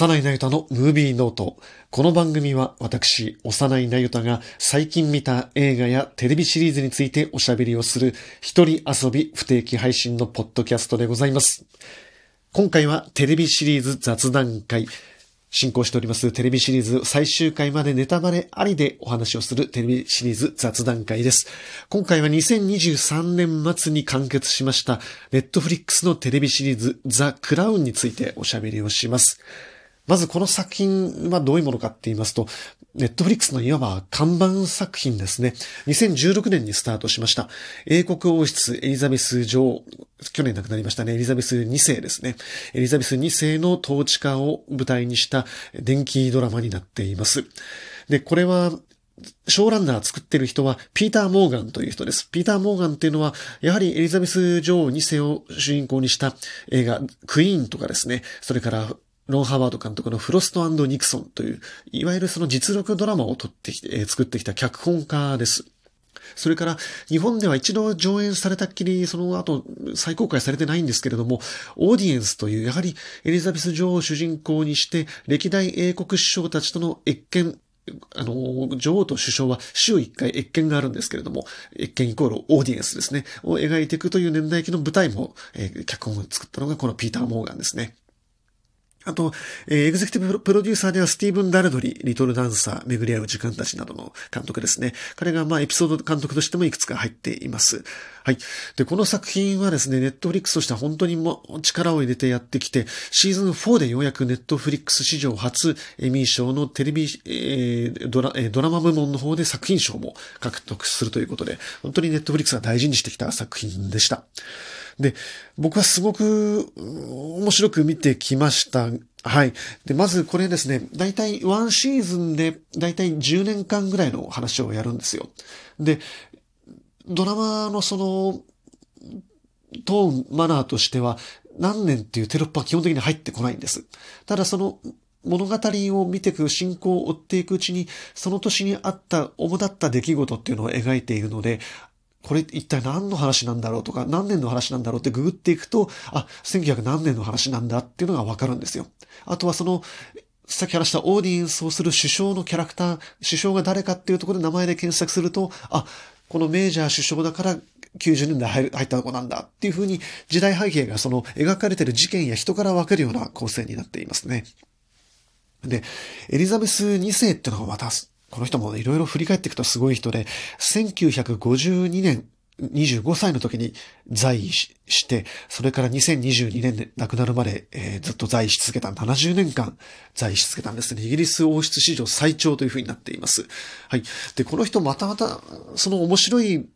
幼いなゆたのムービーノート。この番組は私、幼いなゆたが最近見た映画やテレビシリーズについておしゃべりをする一人遊び不定期配信のポッドキャストでございます。今回はテレビシリーズ雑談会。進行しておりますテレビシリーズ最終回までネタバレありでお話をするテレビシリーズ雑談会です。今回は2023年末に完結しましたネットフリックスのテレビシリーズザ・クラウンについておしゃべりをします。まずこの作品はどういうものかって言いますと、ネットフリックスのいわば看板作品ですね。2016年にスタートしました。英国王室エリザベス女王、去年亡くなりましたね。エリザベス2世ですね。エリザベス2世の統治下を舞台にした電気ドラマになっています。で、これはショーランナー作ってる人は、ピーター・モーガンという人です。ピーター・モーガンっていうのは、やはりエリザベス女王2世を主人公にした映画、クイーンとかですね、それから、ロン・ハワード監督のフロストニクソンという、いわゆるその実力ドラマを撮ってきて、えー作ってきた脚本家です。それから、日本では一度上演されたっきり、その後、再公開されてないんですけれども、オーディエンスという、やはりエリザベス女王を主人公にして、歴代英国首相たちとの謁見、あの、女王と首相は週一回謁見があるんですけれども、謁見イコールオーディエンスですね、を描いていくという年代記の舞台も、えー脚本を作ったのがこのピーター・モーガンですね。あと、えーエグゼクティブプロデューサーではスティーブン・ダルドリ、リトルダンサー、巡り合う時間たちなどの監督ですね。彼がまあエピソード監督としてもいくつか入っています。はい。で、この作品はですね、ネットフリックスとしては本当にもう力を入れてやってきて、シーズン4でようやくネットフリックス史上初、エミー賞のテレビ、えードラ、えドラマ部門の方で作品賞も獲得するということで、本当にネットフリックスが大事にしてきた作品でした。で、僕はすごく面白く見てきました。はい。で、まずこれですね、だいたいワンシーズンでだいたい10年間ぐらいの話をやるんですよ。で、ドラマのその、トーン、マナーとしては、何年っていうテロップは基本的に入ってこないんです。ただその物語を見ていく、進行を追っていくうちに、その年にあった主だった出来事っていうのを描いているので、これ一体何の話なんだろうとか、何年の話なんだろうってググっていくと、あ、1900何年の話なんだっていうのがわかるんですよ。あとはその、さっき話したオーディエンスをする首相のキャラクター、首相が誰かっていうところで名前で検索すると、あ、このメジャー首相だから90年代入入った子なんだっていうふうに時代背景がその描かれている事件や人から分かるような構成になっていますね。で、エリザベス2世ってのがまた、この人もいろいろ振り返っていくとすごい人で、1952年、25歳の時に在位しして、それから2022年で亡くなるまで、えーずっと在位し続けた70年間在位し続けたんですね。イギリス王室史上最長というふうになっています。はい。で、この人またまた、その面白い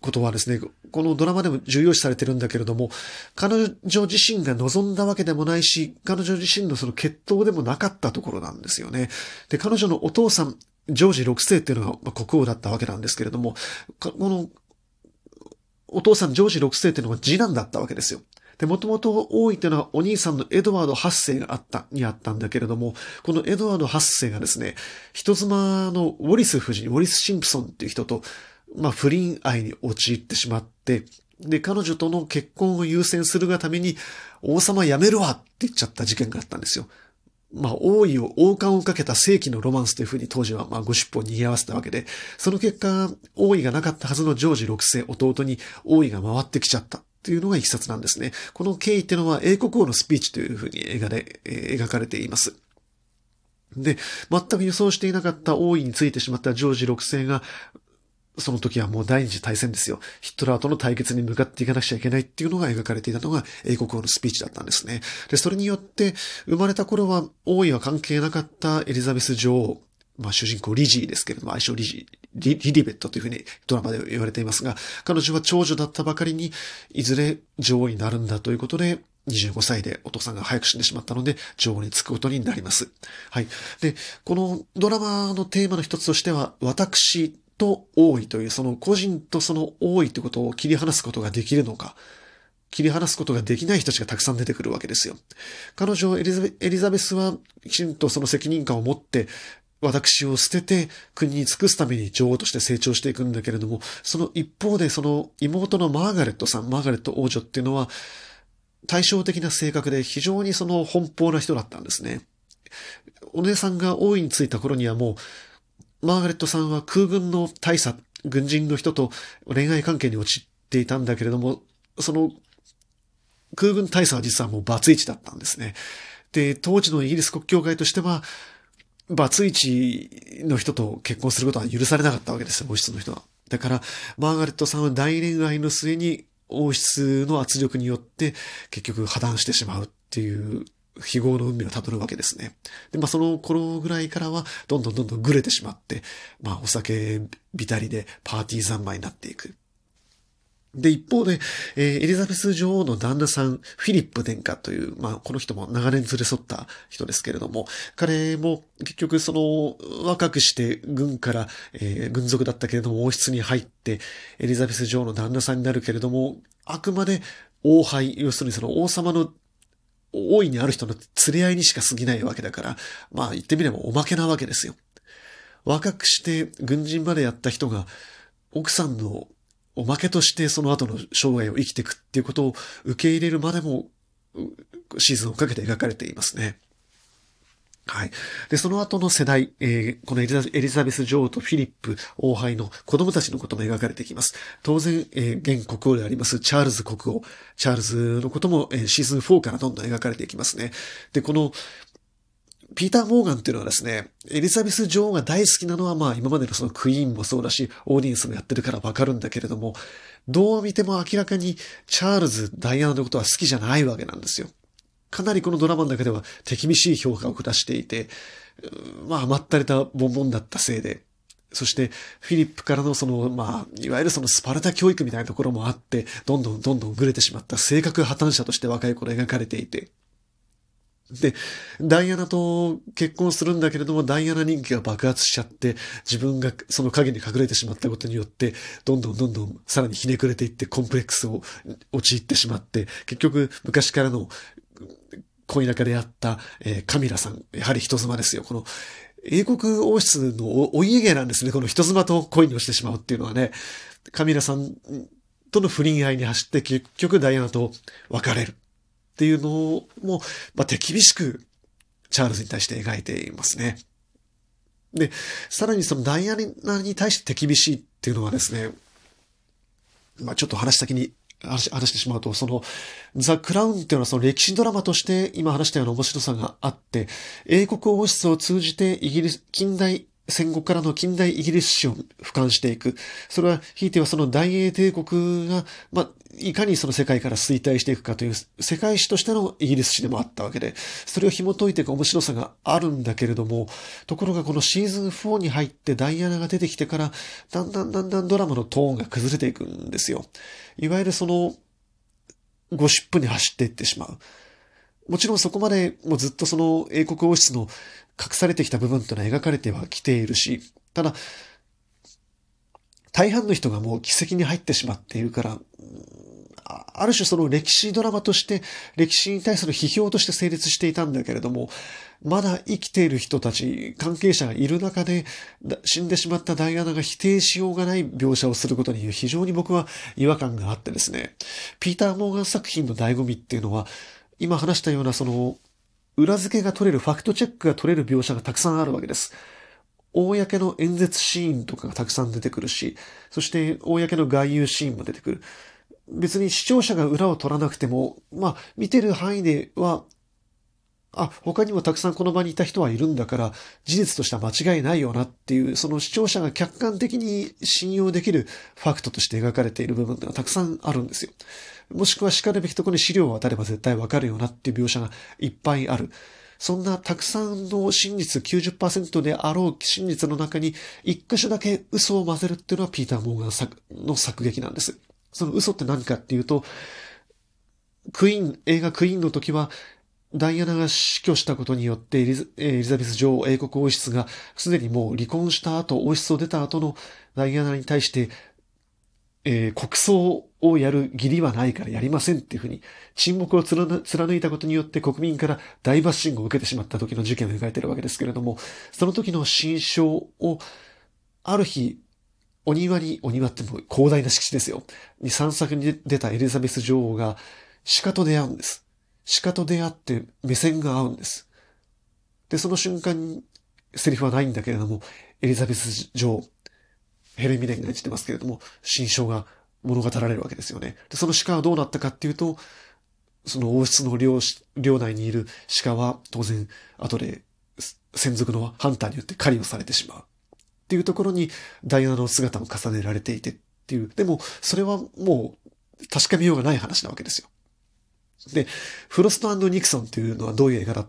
ことはですね、このドラマでも重要視されてるんだけれども、彼女自身が望んだわけでもないし、彼女自身のその血統でもなかったところなんですよね。で、彼女のお父さん、ジョージ6世っていうのが国王だったわけなんですけれども、この、お父さんジョージ6世っていうのが次男だったわけですよ。で、もともと王位っていうのはお兄さんのエドワード8世があった、にあったんだけれども、このエドワード8世がですね、人妻のウォリス夫人、ウォリス・シンプソンっていう人と、まあ不倫愛に陥ってしまって、で、彼女との結婚を優先するがために、王様辞めるわって言っちゃった事件があったんですよ。まあ、王位を、王冠をかけた世紀のロマンスというふうに当時は、まあ、ご尻尾を賑わせたわけで、その結果、王位がなかったはずのジョージ6世、弟に王位が回ってきちゃった。っていうのが一冊なんですね。この経緯ってのは英国王のスピーチというふうに映画で、えー描かれています。で、全く予想していなかった王位についてしまったジョージ6世が、その時はもう第二次大戦ですよ。ヒットラーとの対決に向かっていかなくちゃいけないっていうのが描かれていたのが英国王のスピーチだったんですね。で、それによって生まれた頃は王位は関係なかったエリザベス女王、まあ主人公リジーですけれども、愛称リジー、リリベットというふうにドラマで言われていますが、彼女は長女だったばかりに、いずれ女王になるんだということで、25歳でお父さんが早く死んでしまったので、女王につくことになります。はい。で、このドラマのテーマの一つとしては、私と王位という、その個人とその王位ということを切り離すことができるのか、切り離すことができない人たちがたくさん出てくるわけですよ。彼女エリザベエリザベスはきちんとその責任感を持って、私を捨てて国に尽くすために女王として成長していくんだけれども、その一方でその妹のマーガレットさん、マーガレット王女っていうのは、対照的な性格で非常にその奔放な人だったんですね。お姉さんが王位に着いた頃にはもう、マーガレットさんは空軍の大佐、軍人の人と恋愛関係に陥っていたんだけれども、その空軍大佐は実はもうバツイチだったんですね。で、当時のイギリス国教会としては、バツイチの人と結婚することは許されなかったわけですよ、王室の人は。だから、マーガレットさんは大恋愛の末に王室の圧力によって結局破談してしまうっていう非業の運命をたどるわけですね。で、まあその頃ぐらいからはどんどんどんどんぐれてしまって、まあお酒浸りでパーティー三昧になっていく。で、一方で、えー、エリザベス女王の旦那さん、フィリップ殿下という、まあ、この人も長年連れ添った人ですけれども、彼も結局その、若くして軍から、えー、軍属だったけれども王室に入って、エリザベス女王の旦那さんになるけれども、あくまで王杯、要するにその王様の大いにある人の連れ合いにしか過ぎないわけだから、まあ言ってみればおまけなわけですよ。若くして軍人までやった人が、奥さんのおまけとしてその後の生涯を生きていくっていうことを受け入れるまでも、シーズンをかけて描かれていますね。はい。で、その後の世代、えー、このエリザベス女王とフィリップ王杯の子供たちのことも描かれてきます。当然、えー、現国王でありますチャールズ国王、チャールズのことも、えー、シーズン4からどんどん描かれていきますね。で、この、ピーター・モーガンっていうのはですね、エリザベス女王が大好きなのはまあ今までのそのクイーンもそうだし、オーディエンスもやってるからわかるんだけれども、どう見ても明らかにチャールズ、ダイアナのことは好きじゃないわけなんですよ。かなりこのドラマの中では手厳しい評価を下していて、まあ甘ったれたボンボンだったせいで、そして、フィリップからのその、まあ、いわゆるそのスパルタ教育みたいなところもあって、どんどんどんどんぐれてしまった性格破綻者として若い頃描かれていて、で、ダイアナと結婚するんだけれども、ダイアナ人気が爆発しちゃって、自分がその影に隠れてしまったことによって、どんどんどんどんさらにひねくれていってコンプレックスを陥ってしまって、結局昔からの恋仲であった、えー、カミラさん、やはり人妻ですよ。この英国王室のお家芸なんですね。この人妻と恋に落ちてしまうっていうのはね、カミラさんとの不倫愛に走って結局ダイアナと別れる。っていうのも、まあ、手厳しくチャールズに対して描いていますね。で、さらにそのダイアナに対して手厳しいっていうのはですね、まあ、ちょっと話先に話してしまうと、その、ザ・クラウンっていうのはその歴史ドラマとして今話したような面白さがあって、英国王室を通じてイギリス、近代戦後からの近代イギリス史を俯瞰していく。それは、ひいてはその大英帝国が、まあ、いかにその世界から衰退していくかという世界史としてのイギリス史でもあったわけで、それを紐解いていく面白さがあるんだけれども、ところがこのシーズン4に入ってダイアナが出てきてから、だんだんだんだんドラマのトーンが崩れていくんですよ。いわゆるその、ゴシップに走っていってしまう。もちろんそこまでもうずっとその英国王室の隠されてきた部分というのは描かれてはきているし、ただ、大半の人がもう奇跡に入ってしまっているから、ある種その歴史ドラマとして、歴史に対する批評として成立していたんだけれども、まだ生きている人たち、関係者がいる中で、死んでしまったダイアナが否定しようがない描写をすることに非常に僕は違和感があってですね、ピーター・モーガン作品の醍醐味っていうのは、今話したようなその、裏付けが取れる、ファクトチェックが取れる描写がたくさんあるわけです。公の演説シーンとかがたくさん出てくるし、そして公の外遊シーンも出てくる。別に視聴者が裏を取らなくても、まあ、見てる範囲では、あ、他にもたくさんこの場にいた人はいるんだから、事実としては間違いないよなっていう、その視聴者が客観的に信用できるファクトとして描かれている部分っていうのはたくさんあるんですよ。もしくは叱るべきところに資料を当たれば絶対わかるよなっていう描写がいっぱいある。そんなたくさんの真実90%であろう真実の中に一箇所だけ嘘を混ぜるっていうのはピーター・モーガンの作劇なんです。その嘘って何かっていうと、クイーン、映画クイーンの時は、ダイアナが死去したことによってエリザベス女王英国王室がすでにもう離婚した後、王室を出た後のダイアナに対してえー、国葬をやる義理はないからやりませんっていうふうに沈黙を貫いたことによって国民から大バッシングを受けてしまった時の事件を描いてるわけですけれども、その時の心象を、ある日、お庭に、お庭っても広大な敷地ですよ。に散策に出たエリザベス女王が鹿と出会うんです。鹿と出会って目線が合うんです。で、その瞬間に、セリフはないんだけれども、エリザベス女王、ヘレ・ミレンが演じてますけれども、心象が物語られるわけですよね。で、その鹿はどうなったかっていうと、その王室の領領内にいる鹿は当然後で専属のハンターによって狩りをされてしまう。っていうところにダイアナの姿も重ねられていてっていう。でも、それはもう確かめようがない話なわけですよ。で、フロストニクソンっていうのはどういう映画だ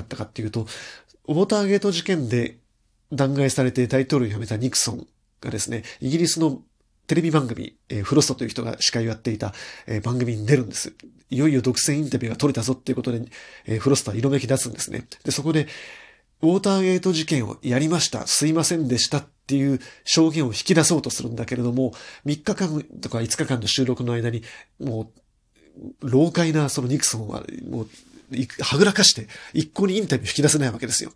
ったかっていうと、ウォーターゲート事件で弾劾されて大統領を辞めたニクソンがですね、イギリスのテレビ番組、えー、フロストという人が司会をやっていた、えー、番組に出るんです。いよいよ独占インタビューが取れたぞっていうことで、えー、フロストは色めき出すんですね。で、そこで、ウォーターゲート事件をやりました。すいませんでしたっていう証言を引き出そうとするんだけれども、3日間とか5日間の収録の間に、もう、老快なそのニクソンは、もう、はぐらかして、一向にインタビュー引き出せないわけですよ。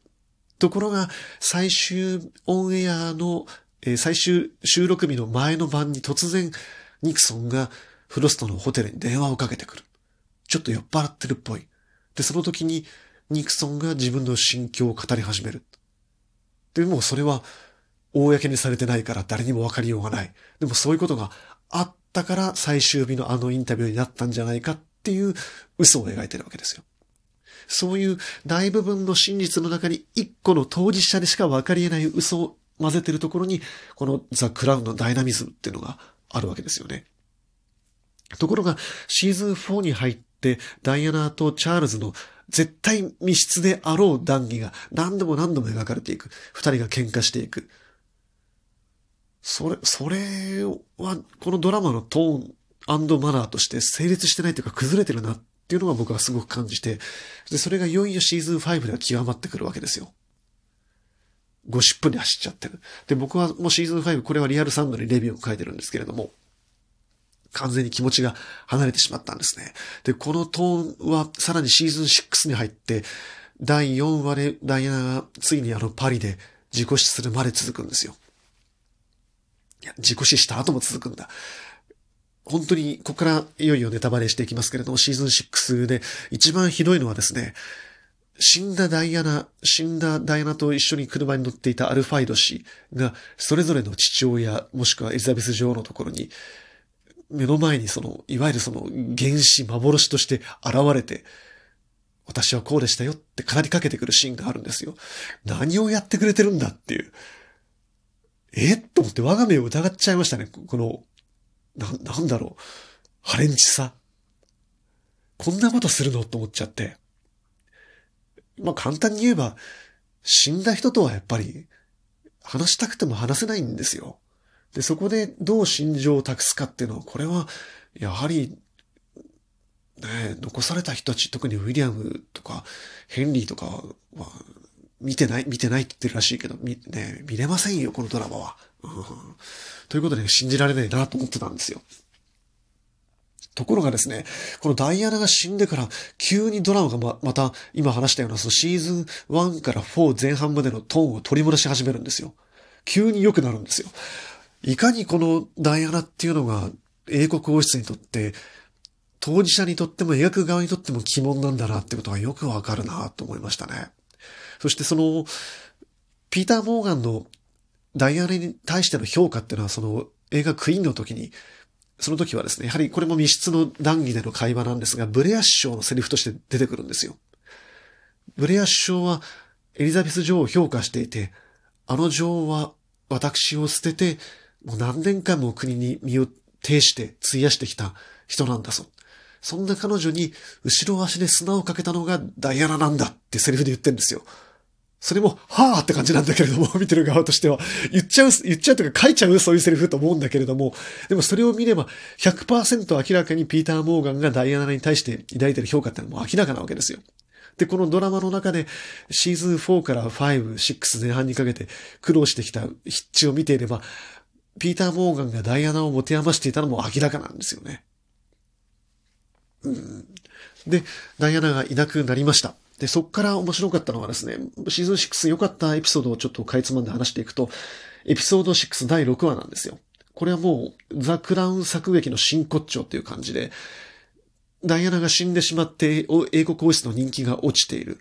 ところが、最終オンエアの、えー、最終収録日の前の晩に突然、ニクソンがフロストのホテルに電話をかけてくる。ちょっと酔っ払ってるっぽい。で、その時に、ニクソンが自分の心境を語り始める。で、もそれは、公にされてないから誰にもわかりようがない。でもそういうことがあったから最終日のあのインタビューになったんじゃないかっていう嘘を描いてるわけですよ。そういう大部分の真実の中に一個の当事者でしか分かり得ない嘘を混ぜてるところに、このザ・クラウンのダイナミズムっていうのがあるわけですよね。ところが、シーズン4に入って、ダイアナとチャールズの絶対密室であろう談義が何度も何度も描かれていく。二人が喧嘩していく。それ、それは、このドラマのトーンマナーとして成立してないというか崩れてるなっていうのが僕はすごく感じて、で、それがいよいよシーズン5では極まってくるわけですよ。ゴシップに走っちゃってる。で、僕はもうシーズン5、これはリアルサウンドにレビューを書いてるんですけれども、完全に気持ちが離れてしまったんですね。で、このトーンはさらにシーズン6に入って、第4話でダイアナがついにあのパリで自己死するまで続くんですよ。いや、自己死した後も続くんだ。本当に、ここからいよいよネタバレしていきますけれども、シーズン6で一番ひどいのはですね、死んだダイアナ、死んだダイアナと一緒に車に乗っていたアルファイド氏が、それぞれの父親、もしくはエリザベス女王のところに、目の前にその、いわゆるその原始幻として現れて、私はこうでしたよって語りかけてくるシーンがあるんですよ。何をやってくれてるんだっていう。えと思って我が目を疑っちゃいましたね。この、な、なんだろう。ハレンチさ。こんなことするの？と思っちゃって。まあ簡単に言えば、死んだ人とはやっぱり、話したくても話せないんですよ。で、そこでどう心情を託すかっていうのは、これは、やはり、ね、残された人たち、特にウィリアムとか、ヘンリーとかは、見てない、見てないって言ってるらしいけど、見、ね、見れませんよ、このドラマは。ということで、信じられないなと思ってたんですよ。ところがですね、このダイアナが死んでから、急にドラマがま、また、今話したような、そのシーズン1から4前半までのトーンを取り戻し始めるんですよ。急に良くなるんですよ。いかにこのダイアナっていうのが英国王室にとって、当事者にとっても描く側にとっても鬼門なんだなってことがよくわかるなと思いましたね。そしてその、ピーター・モーガンのダイアナに対しての評価っていうのはその映画クイーンの時に、その時はですね、やはりこれも密室の談義での会話なんですが、ブレア首相のセリフとして出てくるんですよ。ブレア首相はエリザベス女王を評価していて、あの女王は私を捨ててもう何年間も国に身を挺して費やしてきた人なんだぞ。そんな彼女に後ろ足で砂をかけたのがダイアナなんだってセリフで言ってるんですよ。それも、はぁって感じなんだけれども、見てる側としては、言っちゃう、言っちゃうとか書いちゃうそういうセリフと思うんだけれども、でもそれを見れば100%明らかにピーター・モーガンがダイアナに対して抱いてる評価ってのも明らかなわけですよ。で、このドラマの中でシーズン4から5、6前半にかけて苦労してきた筆致を見ていれば、ピーター・モーガンがダイアナを持て余していたのも明らかなんですよね。うん、で、ダイアナがいなくなりました。で、そっから面白かったのはですね、シーズン6良かったエピソードをちょっとかいつまんで話していくと、エピソード6第6話なんですよ。これはもう、ザ・クラウン作劇の真骨頂っていう感じで、ダイアナが死んでしまって、英国王室の人気が落ちている。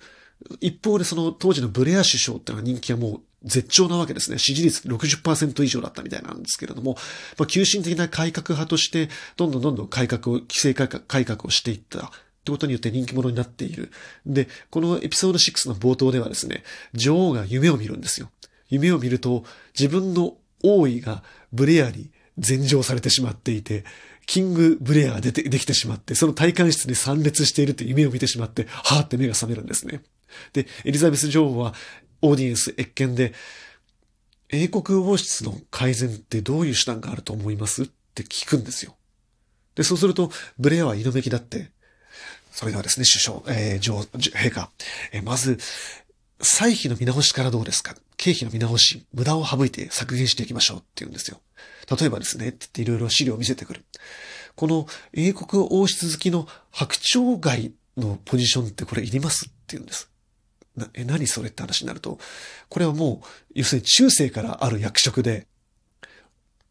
一方でその当時のブレア首相っていうのは人気はもう絶頂なわけですね。支持率60%以上だったみたいなんですけれども、まあ、急進的な改革派として、どんどんどんどん改革を、規制改革改革をしていった。ってことによって人気者になっている。で、このエピソード6の冒頭ではですね、女王が夢を見るんですよ。夢を見ると、自分の王位がブレアに禅譲されてしまっていて、キングブレアが出て、できてしまって、その体感室に参列しているという夢を見てしまって、はーって目が覚めるんですね。で、エリザベス女王はオーディエンス謁見で、英国王室の改善ってどういう手段があると思います？って聞くんですよ。で、そうすると、ブレアは胃のめきだって、それではですね、首相、えー、女王、陛下、えー、まず、歳費の見直しからどうですか？経費の見直し、無駄を省いて削減していきましょうって言うんですよ。例えばですね、っていろいろ資料を見せてくる。この英国王室好きの白鳥街のポジションってこれいります？って言うんです。な、え、何それって話になると、これはもう、要するに中世からある役職で、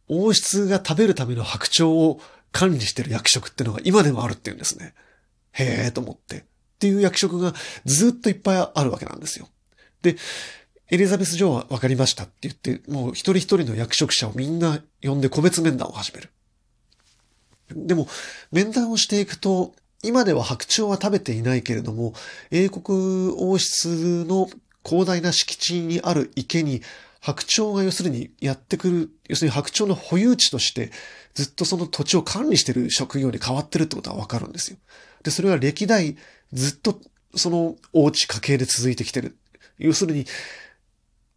王室が食べるための白鳥を管理してる役職っていうのが今でもあるっていうんですね。へえと思って。っていう役職がずっといっぱいあるわけなんですよ。で、エリザベス女王は分かりましたって言って、もう一人一人の役職者をみんな呼んで個別面談を始める。でも、面談をしていくと、今では白鳥は食べていないけれども、英国王室の広大な敷地にある池に白鳥が要するにやってくる、要するに白鳥の保有地としてずっとその土地を管理している職業に変わってるってことはわかるんですよ。で、それは歴代ずっとそのお家家系で続いてきてる。要するに、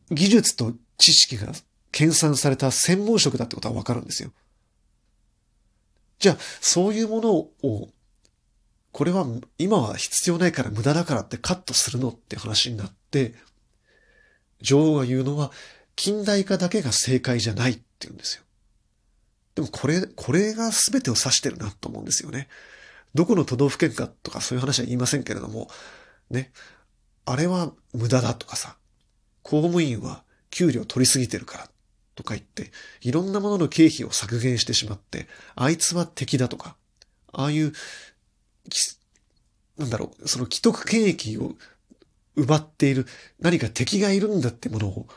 技術と知識が研鑽された専門職だってことはわかるんですよ。じゃあ、そういうものをこれは今は必要ないから無駄だからってカットするのって話になって、女王が言うのは近代化だけが正解じゃないって言うんですよ。でもこれ、これが全てを指してるなと思うんですよね。どこの都道府県かとかそういう話は言いませんけれども、ね。あれは無駄だとかさ、公務員は給料取りすぎてるからとか言って、いろんなものの経費を削減してしまって、あいつは敵だとか、ああいうなんだろう、その既得権益を奪っている何か敵がいるんだってものを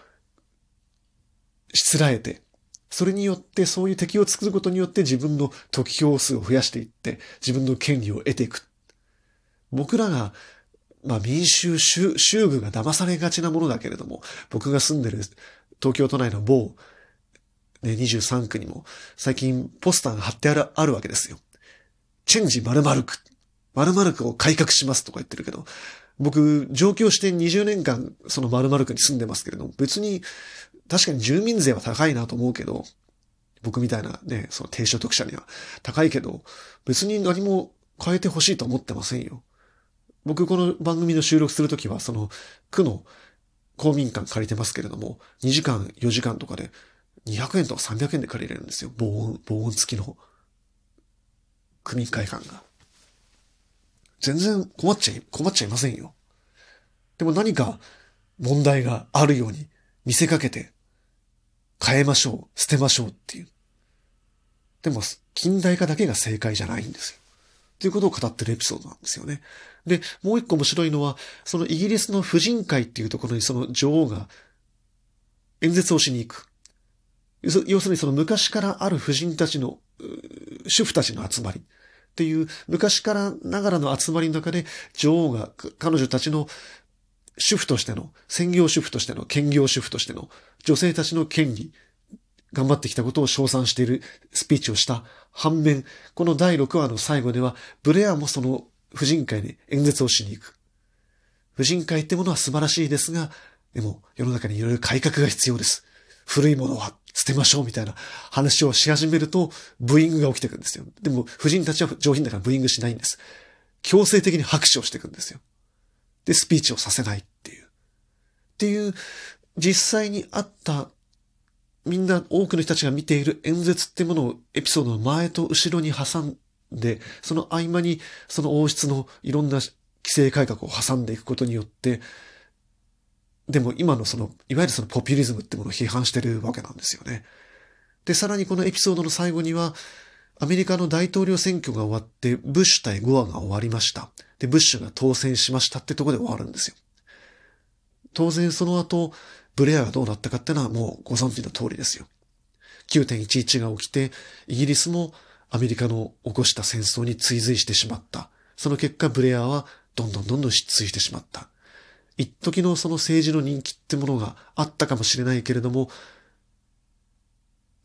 しつらえて、それによってそういう敵を作ることによって自分の得票数を増やしていって自分の権利を得ていく。僕らが、まあ民衆、衆衆部が騙されがちなものだけれども、僕が住んでる東京都内の某、ね、23区にも最近ポスターが貼ってあるあるわけですよ。チェンジ〇〇区。〇〇区を改革しますとか言ってるけど、僕、上京して20年間、その〇〇区に住んでますけれども、別に、確かに住民税は高いなと思うけど、僕みたいなね、その低所得者には高いけど、別に何も変えてほしいと思ってませんよ。僕この番組の収録するときは、その区の公民館借りてますけれども、2時間、4時間とかで200円とか300円で借りれるんですよ。防音、防音付きの区民会館が。全然困っちゃい、困っちゃいませんよ。でも何か問題があるように見せかけて変えましょう、捨てましょうっていう。でも近代化だけが正解じゃないんですよ。ということを語ってるエピソードなんですよね。で、もう一個面白いのは、そのイギリスの婦人会っていうところにその女王が演説をしに行く。要するにその昔からある婦人たちの、主婦たちの集まり。っていう昔からながらの集まりの中で女王が彼女たちの主婦としての、専業主婦としての、兼業主婦としての女性たちの権利、頑張ってきたことを称賛しているスピーチをした反面、この第6話の最後では、ブレアもその婦人会に演説をしに行く。婦人会ってものは素晴らしいですが、でも世の中にいろいろ改革が必要です。古いものは捨てましょうみたいな話をし始めると、ブーイングが起きてくるんですよ。でも、夫人たちは上品だからブーイングしないんです。強制的に拍手をしていくんですよ。で、スピーチをさせないっていう。っていう、実際にあった、みんな多くの人たちが見ている演説ってものをエピソードの前と後ろに挟んで、その合間にその王室のいろんな規制改革を挟んでいくことによって、でも今のその、いわゆるそのポピュリズムってものを批判してるわけなんですよね。で、さらにこのエピソードの最後には、アメリカの大統領選挙が終わって、ブッシュ対ゴアが終わりました。で、ブッシュが当選しましたってとこで終わるんですよ。当然その後、ブレアがどうなったかってのはもうご存知の通りですよ。9.11が起きて、イギリスもアメリカの起こした戦争に追随してしまった。その結果、ブレアはどんどんどんどん失墜してしまった。一時のその政治の人気ってものがあったかもしれないけれども、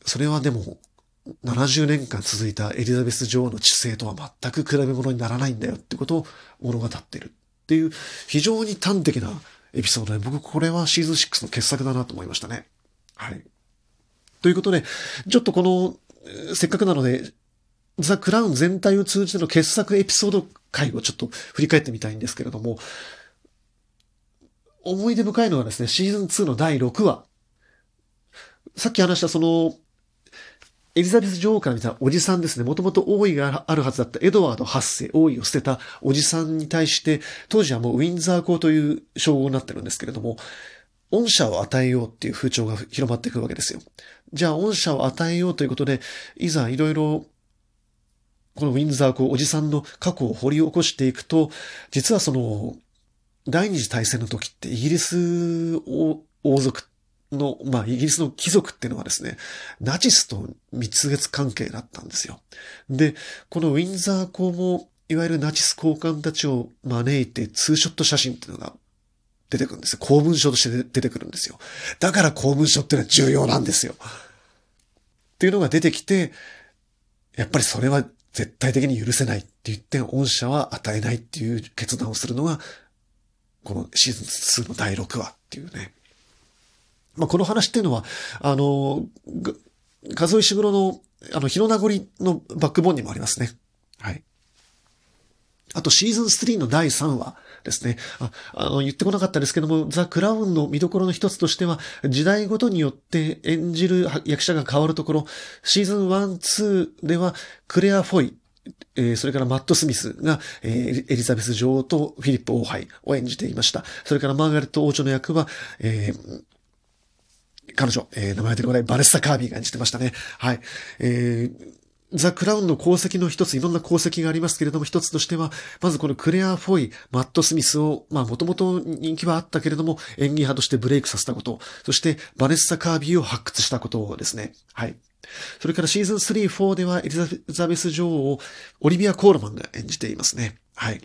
それはでも、70年間続いたエリザベス女王の治世とは全く比べ物にならないんだよってことを物語ってるっていう非常に端的なエピソードで僕これはシーズン6の傑作だなと思いましたね。はい。ということで、ちょっとこの、せっかくなので、ザ・クラウン全体を通じての傑作エピソード回をちょっと振り返ってみたいんですけれども、思い出深いのはですね、シーズン2の第6話。さっき話したその、エリザベス女王から見たおじさんですね。もともと王位があるはずだったエドワード8世、王位を捨てたおじさんに対して、当時はもうウィンザー公という称号になってるんですけれども、恩赦を与えようっていう風潮が広まっていくわけですよ。じゃあ恩赦を与えようということで、いざいろいろこのウィンザー公、おじさんの過去を掘り起こしていくと、実はその、第二次大戦の時ってイギリス王族の、まあ、イギリスの貴族っていうのはですね、ナチスと蜜月関係だったんですよ。で、このウィンザー公も、いわゆるナチス高官たちを招いてツーショット写真っていうのが出てくるんですよ。公文書として出てくるんですよ。だから公文書っていうのは重要なんですよ。っていうのが出てきて、やっぱりそれは絶対的に許せないって言って、恩赦は与えないっていう決断をするのが、このシーズン2の第6話っていうね。まあ、この話っていうのは、あの、数石黒の、あの、日の名残のバックボーンにもありますね。はい。あと、シーズン3の第3話ですね。ああの、言ってこなかったですけども、ザ・クラウンの見どころの一つとしては、時代ごとによって演じる役者が変わるところ、シーズン1、2では、クレア・フォイ、えー、それからマット・スミスが、えー、エリザベス女王とフィリップ王杯を演じていました。それからマーガレット王女の役は、えー、彼女、えー、名前でこないバレッサ・カービーが演じてましたね。はい。えー、ザ・クラウンの功績の一つ、いろんな功績がありますけれども、一つとしては、まずこのクレア・フォイ、マット・スミスを、まあもともと人気はあったけれども、演技派としてブレイクさせたこと、そしてバネッサ・カービーを発掘したことですね。はい。それからシーズン3、4ではエリザベス女王をオリビア・コールマンが演じていますね。はい。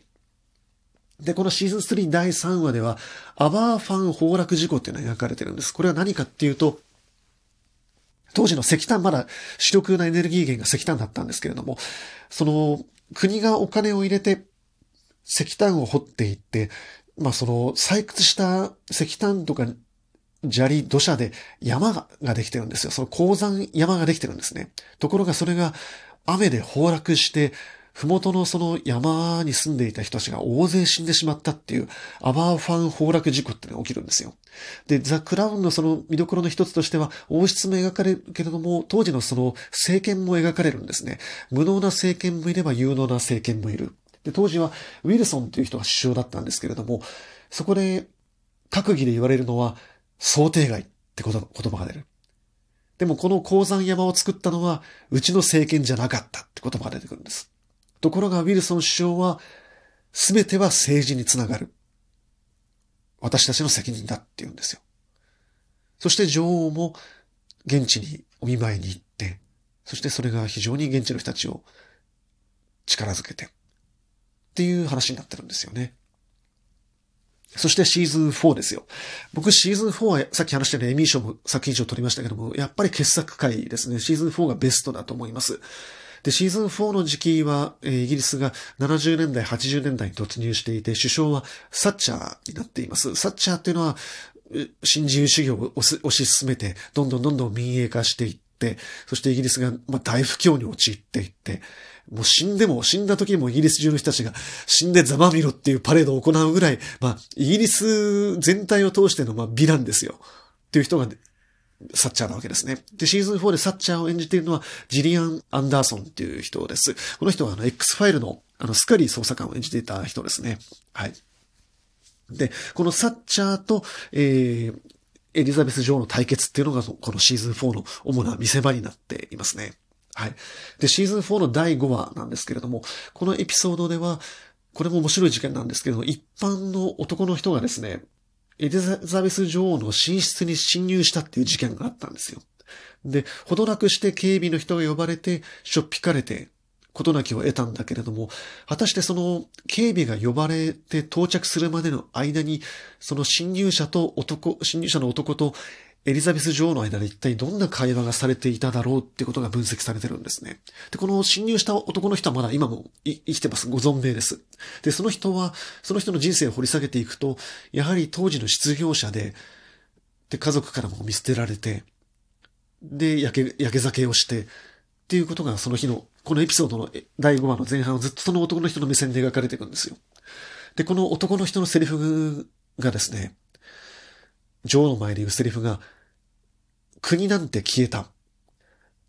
で、このシーズン3第3話では、アバーファン崩落事故っていうのが描かれてるんです。これは何かっていうと、当時の石炭、まだ主力なエネルギー源が石炭だったんですけれども、その国がお金を入れて石炭を掘っていって、まあその採掘した石炭とか砂利、土砂で山ができてるんですよ。その鉱山山ができてるんですね。ところがそれが雨で崩落して、ふもとのその山に住んでいた人たちが大勢死んでしまったっていうアバーファン崩落事故ってのが起きるんですよ。で、ザ・クラウンのその見どころの一つとしては、王室も描かれるけれども、当時のその政権も描かれるんですね。無能な政権もいれば有能な政権もいる。で、当時はウィルソンという人が首相だったんですけれども、そこで閣議で言われるのは想定外って言葉が出る。でもこの鉱山山を作ったのは、うちの政権じゃなかったって言葉が出てくるんです。ところがウィルソン首相は、すべては政治につながる。私たちの責任だって言うんですよ。そして女王も現地にお見舞いに行って、そしてそれが非常に現地の人たちを力づけて、っていう話になってるんですよね。そしてシーズン4ですよ。僕シーズン4はさっき話したようにエミー賞も作品賞取りましたけども、やっぱり傑作回ですね。シーズン4がベストだと思います。で、シーズン4の時期は、え、イギリスが70年代、80年代に突入していて、首相はサッチャーになっています。サッチャーっていうのは、新自由主義を推し進めて、どんどんどんどん民営化していって、そしてイギリスが、ま、大不況に陥っていって、もう死んでも、死んだ時もイギリス中の人たちが死んでざまみろっていうパレードを行うぐらい、まあ、イギリス全体を通しての、まあ、美談ですよ。っていう人がサッチャーなわけですね。で、シーズン4でサッチャーを演じているのは、ジリアン・アンダーソンっていう人です。この人はあの、X ファイルの、あの、スカリー捜査官を演じていた人ですね。はい。で、このサッチャーと、えー、エリザベス女王の対決っていうのが、このシーズン4の主な見せ場になっていますね。はい。で、シーズン4の第5話なんですけれども、このエピソードでは、これも面白い事件なんですけど、一般の男の人がですね、エリザベス女王の寝室に侵入したっていう事件があったんですよ。で、ほどなくして警備の人が呼ばれて、しょっぴかれて、ことなきを得たんだけれども、果たしてその警備が呼ばれて到着するまでの間に、その侵入者と男、侵入者の男とエリザベス女王の間で一体どんな会話がされていただろうってことが分析されてるんですね。で、この侵入した男の人はまだ今も生きてます。ご存命です。で、その人は、その人の人生を掘り下げていくと、やはり当時の失業者で、で、家族からも見捨てられて、で、焼け、焼け酒をして、っていうことがその日の、このエピソードの第5話の前半をずっとその男の人の目線で描かれていくんですよ。で、この男の人のセリフがですね、女王の前で言うセリフが、国なんて消えた。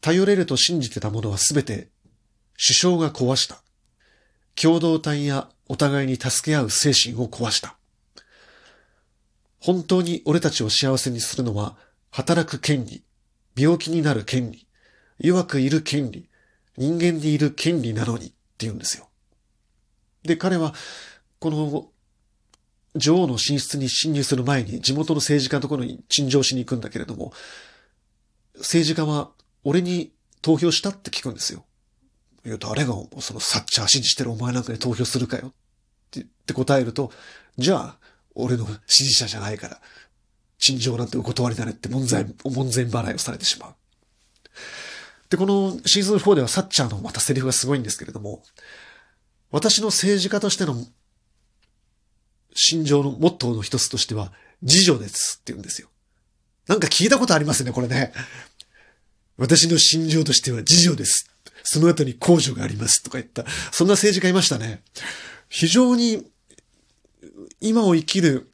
頼れると信じてたものはすべて首相が壊した。共同体やお互いに助け合う精神を壊した。本当に俺たちを幸せにするのは働く権利、病気になる権利、弱くいる権利、人間にいる権利なのにって言うんですよ。で、彼は、この、女王の寝室に侵入する前に地元の政治家のところに陳情しに行くんだけれども、政治家は俺に投票したって聞くんですよ。言うと、誰がそのサッチャー信じてるお前なんかに投票するかよってって答えると、じゃあ、俺の支持者じゃないから、陳情なんてお断りだねって門前、門前払いをされてしまう。で、このシーズン4ではサッチャーのまたセリフがすごいんですけれども、私の政治家としての心情のモットーの一つとしては、自助ですって言うんですよ。なんか聞いたことありますね、これね。私の心情としては自助です。その後に控除がありますとか言った。そんな政治家いましたね。非常に今を生きる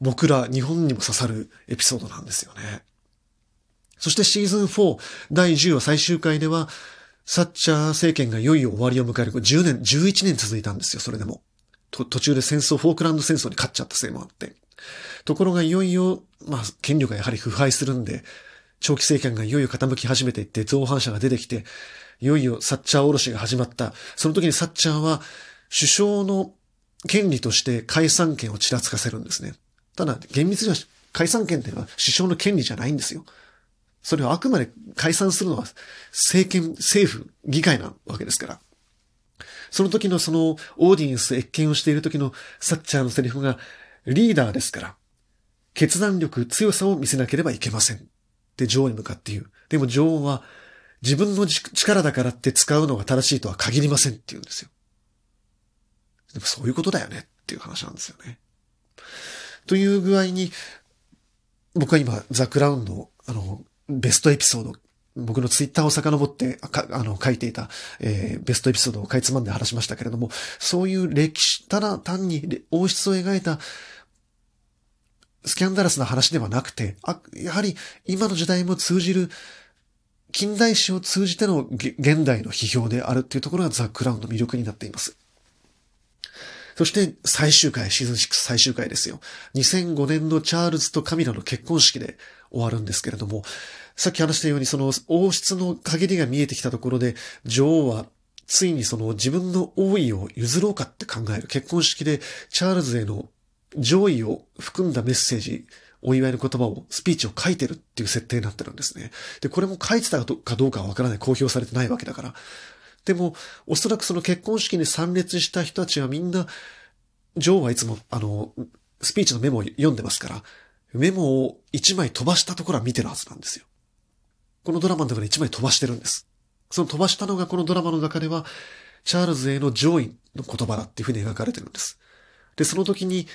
僕ら日本にも刺さるエピソードなんですよね。そしてシーズン4第10話最終回では、サッチャー政権がいよいよ終わりを迎える。10年、11年続いたんですよ、それでも。途中で戦争、フォークランド戦争に勝っちゃったせいもあって。ところがいよいよ、まあ、権力がやはり腐敗するんで、長期政権がいよいよ傾き始めていって、造反者が出てきて、いよいよサッチャーおろしが始まった。その時にサッチャーは、首相の権利として解散権をちらつかせるんですね。ただ、厳密には解散権っていうのは首相の権利じゃないんですよ。それはあくまで解散するのは政権、政府、議会なわけですから。その時のそのオーディエンス、越見をしている時のサッチャーのセリフがリーダーですから、決断力、強さを見せなければいけません。って女王に向かって言う。でも女王は自分の力だからって使うのが正しいとは限りませんって言うんですよ。でもそういうことだよねっていう話なんですよね。という具合に、僕は今、ザ・クラウンの、あの、ベストエピソード、僕のツイッターを遡ってあの書いていた、えー、ベストエピソードをかいつまんで話しましたけれども、そういう歴史、ただ単に王室を描いたスキャンダラスな話ではなくて、あ、やはり今の時代も通じる近代史を通じての現代の批評であるっていうところがザ・クラウンの魅力になっています。そして最終回、シーズン6最終回ですよ。2005年のチャールズとカミラの結婚式で終わるんですけれども、さっき話したようにその王室の限りが見えてきたところで、女王はついにその自分の王位を譲ろうかって考える結婚式でチャールズへの上位を含んだメッセージ、お祝いの言葉を、スピーチを書いてるっていう設定になってるんですね。で、これも書いてたかどうかはわからない。公表されてないわけだから。でも、おそらくその結婚式に参列した人たちはみんな、ジョーはいつも、あの、スピーチのメモを読んでますから、メモを一枚飛ばしたところは見てるはずなんですよ。このドラマの中で一枚飛ばしてるんです。その飛ばしたのがこのドラマの中では、チャールズへの上位の言葉だっていうふうに描かれてるんです。で、その時に、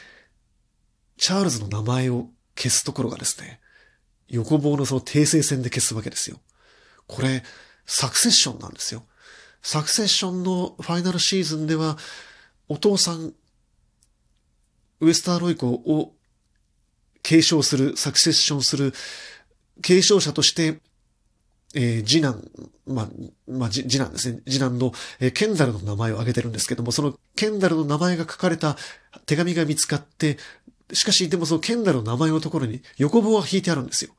チャールズの名前を消すところがですね、横棒のその訂正線で消すわけですよ。これ、サクセッションなんですよ。サクセッションのファイナルシーズンでは、お父さん、ウエスターロイコを継承する、サクセッションする、継承者として、えー、次男、まあ、まあ、次男ですね。次男の、えー、ケンダルの名前を挙げてるんですけども、そのケンダルの名前が書かれた手紙が見つかって、しかし、でもそのケンダルの名前のところに横棒が引いてあるんですよ。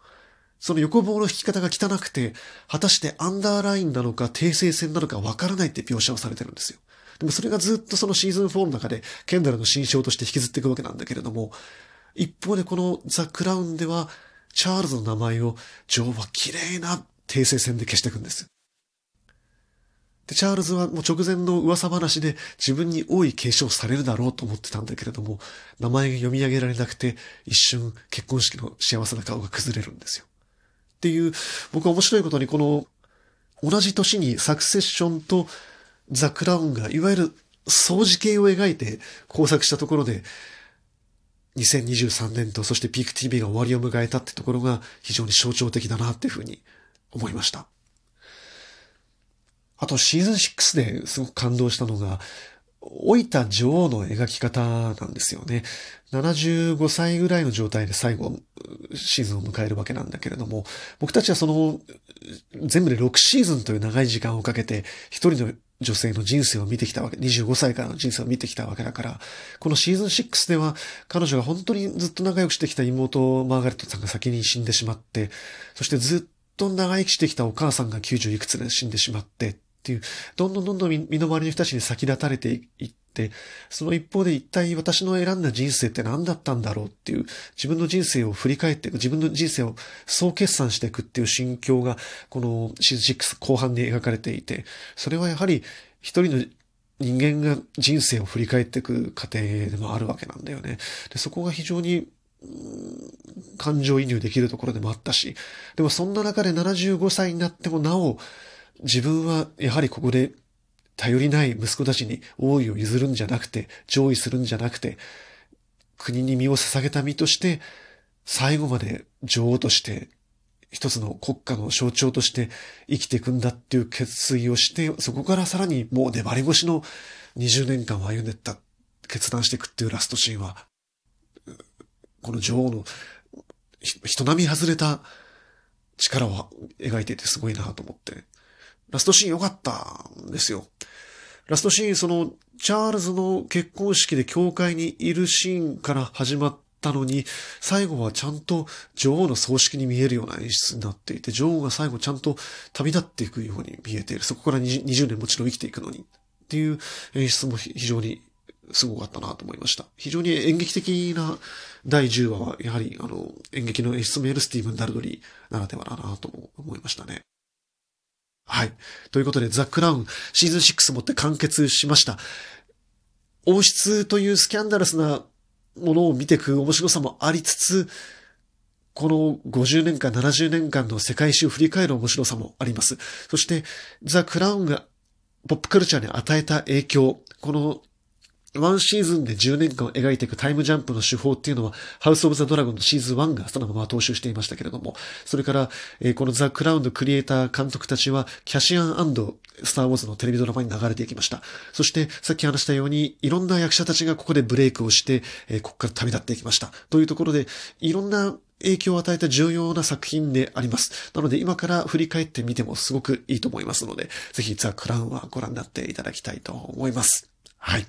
その横棒の引き方が汚くて、果たしてアンダーラインなのか訂正線なのかわからないって描写をされてるんですよ。でもそれがずっとそのシーズン4の中で、ケンダルの新章として引きずっていくわけなんだけれども、一方でこのザ・クラウンでは、チャールズの名前を女王は綺麗な訂正線で消していくんです。で、チャールズはもう直前の噂話で自分に多い継承されるだろうと思ってたんだけれども、名前が読み上げられなくて、一瞬結婚式の幸せな顔が崩れるんですよ。っていう、僕は面白いことにこの、同じ年にサクセッションとザ・クラウンが、いわゆる掃除系を描いて工作したところで、2023年とそしてピーク TV が終わりを迎えたってところが非常に象徴的だなっていうふうに思いました。あとシーズン6ですごく感動したのが、老いた女王の描き方なんですよね。75歳ぐらいの状態で最後、シーズンを迎えるわけなんだけれども、僕たちはその、全部で6シーズンという長い時間をかけて、一人の女性の人生を見てきたわけ、25歳からの人生を見てきたわけだから、このシーズン6では彼女が本当にずっと仲良くしてきた妹マーガレットさんが先に死んでしまって、そしてずっと長生きしてきたお母さんが90いくつで死んでしまって、っていう、どんどんどんどん身の回りの人たちに先立たれていって、その一方で一体私の選んだ人生って何だったんだろうっていう、自分の人生を振り返っていく、自分の人生を総決算していくっていう心境が、このシーズン6後半に描かれていて、それはやはり一人の人間が人生を振り返っていく過程でもあるわけなんだよね。で、そこが非常に感情移入できるところでもあったし、でもそんな中で75歳になってもなお、自分はやはりここで頼りない息子たちに王位を譲るんじゃなくて、上位するんじゃなくて、国に身を捧げた身として、最後まで女王として、一つの国家の象徴として生きていくんだっていう決意をして、そこからさらにもう粘り腰の20年間を歩んでった、決断していくっていうラストシーンは、この女王の人並み外れた力を描いていてすごいなと思って。ラストシーン良かったんですよ。ラストシーン、その、チャールズの結婚式で教会にいるシーンから始まったのに、最後はちゃんと女王の葬式に見えるような演出になっていて、女王が最後ちゃんと旅立っていくように見えている。そこから 20, 年もちろん生きていくのに。っていう演出も非常にすごかったなと思いました。非常に演劇的な第10話は、やはりあの、演劇の演出メールスティーブン・ダルドリーならではだなと思いましたね。はい。ということで、ザ・クラウンシーズン6もって完結しました。王室というスキャンダラスなものを見ていく面白さもありつつ、この50年間、70年間の世界史を振り返る面白さもあります。そして、ザ・クラウンがポップカルチャーに与えた影響、このワンシーズンで10年間描いていくタイムジャンプの手法っていうのは、ハウス・オブ・ザ・ドラゴンのシーズン1がそのまま踏襲していましたけれども、それから、えー、このザ・クラウンのクリエイター監督たちは、キャシアンスター・ウォーズのテレビドラマに流れていきました。そして、さっき話したように、いろんな役者たちがここでブレイクをして、えー、ここから旅立っていきました。というところで、いろんな影響を与えた重要な作品であります。なので今から振り返ってみてもすごくいいと思いますので、ぜひザ・クラウンはご覧になっていただきたいと思います。はい。